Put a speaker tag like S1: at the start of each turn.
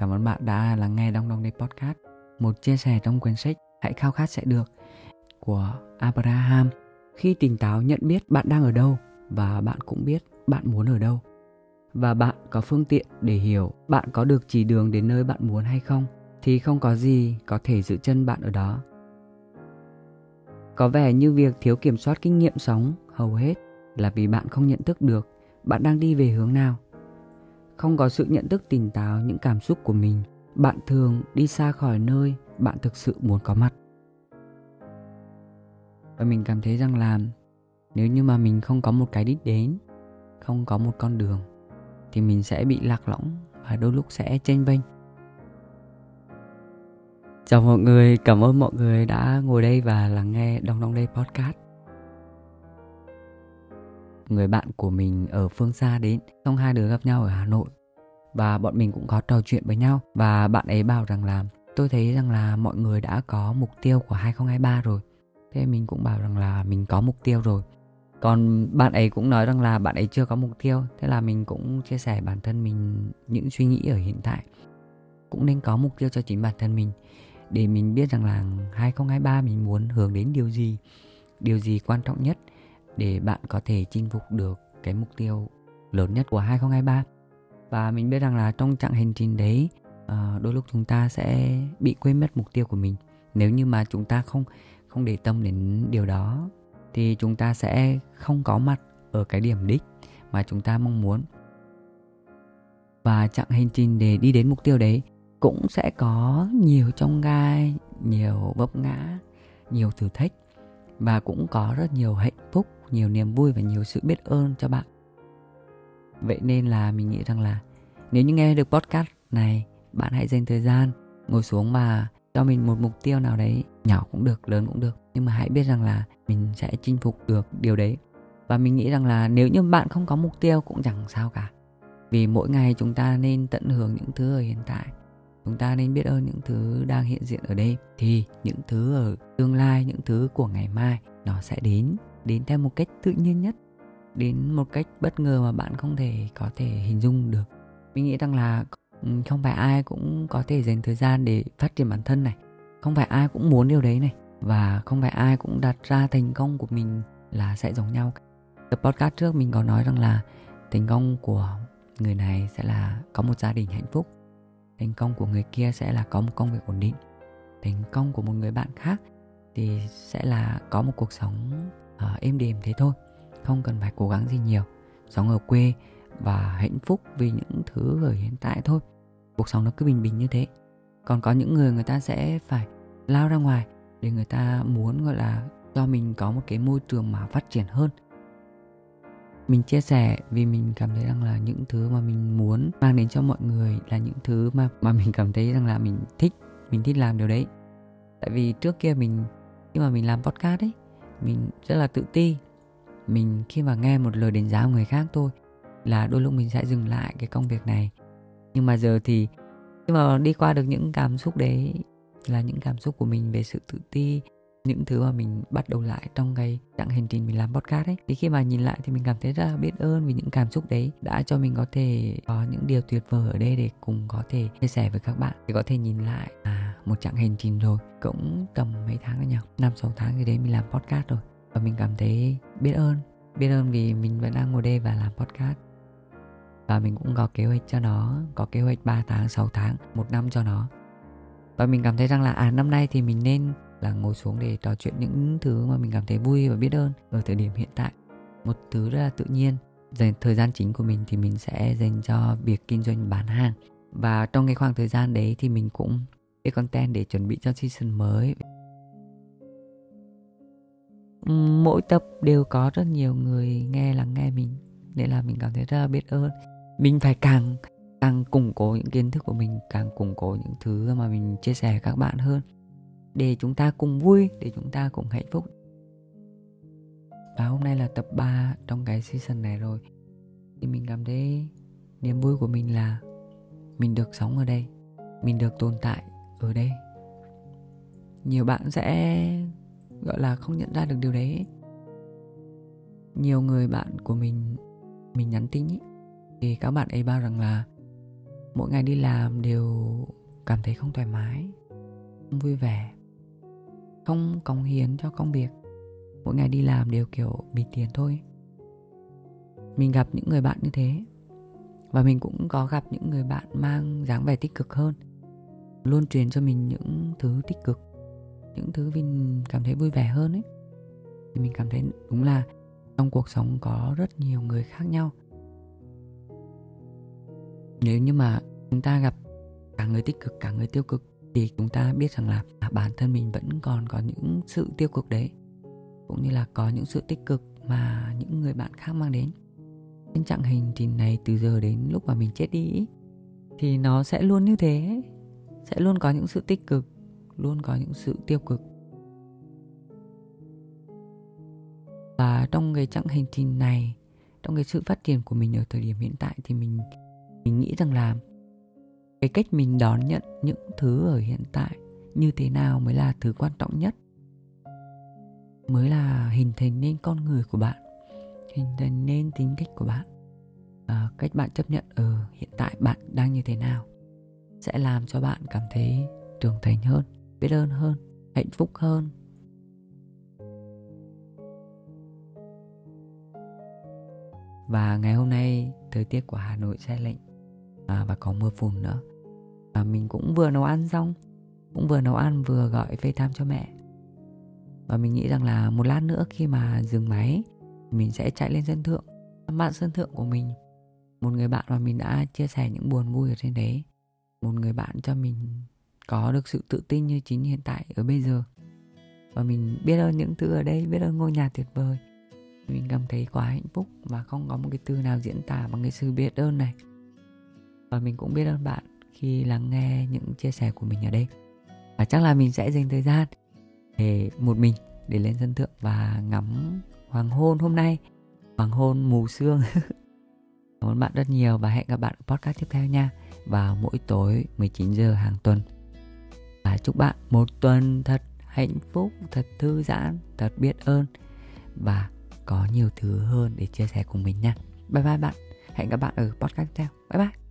S1: Cảm ơn bạn đã lắng nghe Đông Đông Day Podcast, một chia sẻ trong quyển sách Hãy khao khát sẽ được của Abraham. Khi tỉnh táo nhận biết bạn đang ở đâu và bạn cũng biết bạn muốn ở đâu. Và bạn có phương tiện để hiểu bạn có được chỉ đường đến nơi bạn muốn hay không thì không có gì có thể giữ chân bạn ở đó. Có vẻ như việc thiếu kiểm soát kinh nghiệm sống hầu hết là vì bạn không nhận thức được bạn đang đi về hướng nào không có sự nhận thức tỉnh táo những cảm xúc của mình. Bạn thường đi xa khỏi nơi bạn thực sự muốn có mặt. Và mình cảm thấy rằng là nếu như mà mình không có một cái đích đến, không có một con đường, thì mình sẽ bị lạc lõng và đôi lúc sẽ chênh vênh. Chào mọi người, cảm ơn mọi người đã ngồi đây và lắng nghe đong đông đây podcast người bạn của mình ở phương xa đến xong hai đứa gặp nhau ở hà nội. Và bọn mình cũng có trò chuyện với nhau. Và bạn ấy bảo rằng là, tôi thấy rằng là mọi người đã có mục tiêu của 2023 rồi. Thế mình cũng bảo rằng là mình có mục tiêu rồi. Còn bạn ấy cũng nói rằng là bạn ấy chưa có mục tiêu. Thế là mình cũng chia sẻ bản thân mình những suy nghĩ ở hiện tại. Cũng nên có mục tiêu cho chính bản thân mình, để mình biết rằng là 2023 mình muốn hướng đến điều gì. Điều gì quan trọng nhất? Để bạn có thể chinh phục được cái mục tiêu lớn nhất của 2023 và mình biết rằng là trong chặng hành trình đấy ờ, đôi lúc chúng ta sẽ bị quên mất mục tiêu của mình. Nếu như mà chúng ta không không để tâm đến điều đó, thì chúng ta sẽ không có mặt ở cái điểm đích mà chúng ta mong muốn. Và chặng hành trình để đi đến mục tiêu đấy cũng sẽ có nhiều trong gai, nhiều vấp ngã, nhiều thử thách và cũng có rất nhiều hạnh phúc nhiều niềm vui và nhiều sự biết ơn cho bạn. Vậy nên là mình nghĩ rằng là nếu như nghe được podcast này, bạn hãy dành thời gian ngồi xuống và cho mình một mục tiêu nào đấy, nhỏ cũng được, lớn cũng được. Nhưng mà hãy biết rằng là mình sẽ chinh phục được điều đấy. Và mình nghĩ rằng là nếu như bạn không có mục tiêu cũng chẳng sao cả. Vì mỗi ngày chúng ta nên tận hưởng những thứ ở hiện tại. Chúng ta nên biết ơn những thứ đang hiện diện ở đây. Thì những thứ ở tương lai, những thứ của ngày mai, nó sẽ đến đến theo một cách tự nhiên nhất, đến một cách bất ngờ mà bạn không thể có thể hình dung được. Mình nghĩ rằng là ừ, không phải ai cũng có thể dành thời gian để phát triển bản thân này. Không phải ai cũng muốn điều đấy này. Và không phải ai cũng đặt ra thành công của mình là sẽ giống nhau tập podcast trước mình có nói rằng là thành công của người này sẽ là có một gia đình hạnh phúc. Thành công của người kia sẽ là có một công việc ổn định. Thành công của một người bạn khác thì sẽ là có một cuộc sống à, êm đềm thế thôi không cần phải cố gắng gì nhiều. Sống ở quê và hạnh phúc vì những thứ ở hiện tại thôi. Cuộc sống nó cứ bình bình như thế. Còn có những người người ta sẽ phải lao ra ngoài để người ta muốn gọi là cho mình có một cái môi trường mà phát triển hơn. Mình chia sẻ vì mình cảm thấy rằng là những thứ mà mình muốn mang đến cho mọi người là những thứ mà mà mình cảm thấy rằng là mình thích mình thích làm điều đấy. Tại vì trước kia mình khi mà mình làm podcast ấy mình rất là tự ti. Mình khi mà nghe một lời đánh giá của người khác thôi là đôi lúc mình sẽ dừng lại cái công việc này. Nhưng mà giờ thì khi mà đi qua được những cảm xúc đấy là những cảm xúc của mình về sự tự ti, những thứ mà mình bắt đầu lại trong cái chặng hành trình mình làm podcast ấy. Thì khi mà nhìn lại thì mình cảm thấy rất là biết ơn vì những cảm xúc đấy đã cho mình có thể có những điều tuyệt vời ở đây để cùng có thể chia sẻ với các bạn để có thể nhìn lại. À một chặng hành trình rồi, cũng tầm mấy tháng rồi nhỉ? Năm, sáu tháng gì đấy mình làm podcast rồi. Và mình cảm thấy biết ơn biết ơn vì mình vẫn đang ngồi đây và làm podcast. Và mình cũng có kế hoạch cho nó, có kế hoạch 3 tháng 6 tháng, một năm cho nó. Và mình cảm thấy rằng là à năm nay thì mình nên là ngồi xuống để trò chuyện những thứ mà mình cảm thấy vui và biết ơn ở thời điểm hiện tại. Một thứ rất là tự nhiên. Dành thời gian chính của mình thì mình sẽ dành cho việc kinh doanh bán hàng. Và trong cái khoảng thời gian đấy thì mình cũng cái content để chuẩn bị cho season mới. Ừ, mỗi tập đều có rất nhiều người nghe lắng nghe mình, nên là mình cảm thấy rất là biết ơn. Mình phải càng càng củng cố những kiến thức của mình, càng củng cố những thứ mà mình chia sẻ với các bạn hơn, để chúng ta cùng vui, để chúng ta cùng hạnh phúc. Và hôm nay là tập 3 trong cái season này rồi. Thì mình cảm thấy niềm vui của mình là mình được sống ở đây, mình được tồn tại Ừ ở đây nhiều bạn sẽ gọi là không nhận ra được điều đấy. Nhiều người bạn của mình mình nhắn tin ý, thì các bạn ấy bảo rằng là mỗi ngày đi làm đều cảm thấy không thoải mái không vui vẻ không cống hiến cho công việc. Mỗi ngày đi làm đều kiểu bị tiền thôi. Mình gặp những người bạn như thế và mình cũng có gặp những người bạn mang dáng vẻ tích cực hơn luôn truyền cho mình những thứ tích cực, những thứ mình cảm thấy vui vẻ hơn ấy. Thì mình cảm thấy đúng là trong cuộc sống có rất nhiều người khác nhau. Nếu như mà chúng ta gặp cả người tích cực, cả người tiêu cực, thì chúng ta biết rằng là bản thân mình vẫn còn có những sự tiêu cực đấy, cũng như là có những sự tích cực mà những người bạn khác mang đến. Trên chặng hành trình này từ giờ đến lúc mà mình chết đi thì nó sẽ luôn như thế sẽ luôn có những sự tích cực luôn có những sự tiêu cực. Và trong cái chặng hành trình này trong cái sự phát triển của mình ở thời điểm hiện tại thì mình mình nghĩ rằng là cái cách mình đón nhận những thứ ở hiện tại như thế nào mới là thứ quan trọng nhất mới là hình thành nên con người của bạn hình thành nên tính cách của bạn à, cách bạn chấp nhận ở hiện tại bạn đang như thế nào sẽ làm cho bạn cảm thấy trưởng thành hơn biết ơn hơn hạnh phúc hơn. Và ngày hôm nay thời tiết của hà nội sẽ lạnh à, và có mưa phùn nữa. Và mình cũng vừa nấu ăn xong cũng vừa nấu ăn vừa gọi FaceTime cho mẹ. Và mình nghĩ rằng là một lát nữa khi mà dừng máy mình sẽ chạy lên sân thượng bạn sân thượng của mình. Một người bạn mà mình đã chia sẻ những buồn vui ở trên đấy một người bạn cho mình có được sự tự tin như chính hiện tại ở bây giờ. Và mình biết ơn những thứ ở đây, biết ơn ngôi nhà tuyệt vời. Mình cảm thấy quá hạnh phúc và không có một cái từ nào diễn tả bằng cái sự biết ơn này. Và mình cũng biết ơn bạn khi lắng nghe những chia sẻ của mình ở đây. Và chắc là mình sẽ dành thời gian để một mình để lên sân thượng và ngắm hoàng hôn hôm nay. Hoàng hôn mù sương. Cảm ơn bạn rất nhiều và hẹn gặp bạn ở podcast tiếp theo nha vào mỗi tối 19 giờ hàng tuần. Và chúc bạn một tuần thật hạnh phúc, thật thư giãn, thật biết ơn và có nhiều thứ hơn để chia sẻ cùng mình nha. Bye bye bạn. Hẹn gặp bạn ở podcast tiếp theo. Bye bye.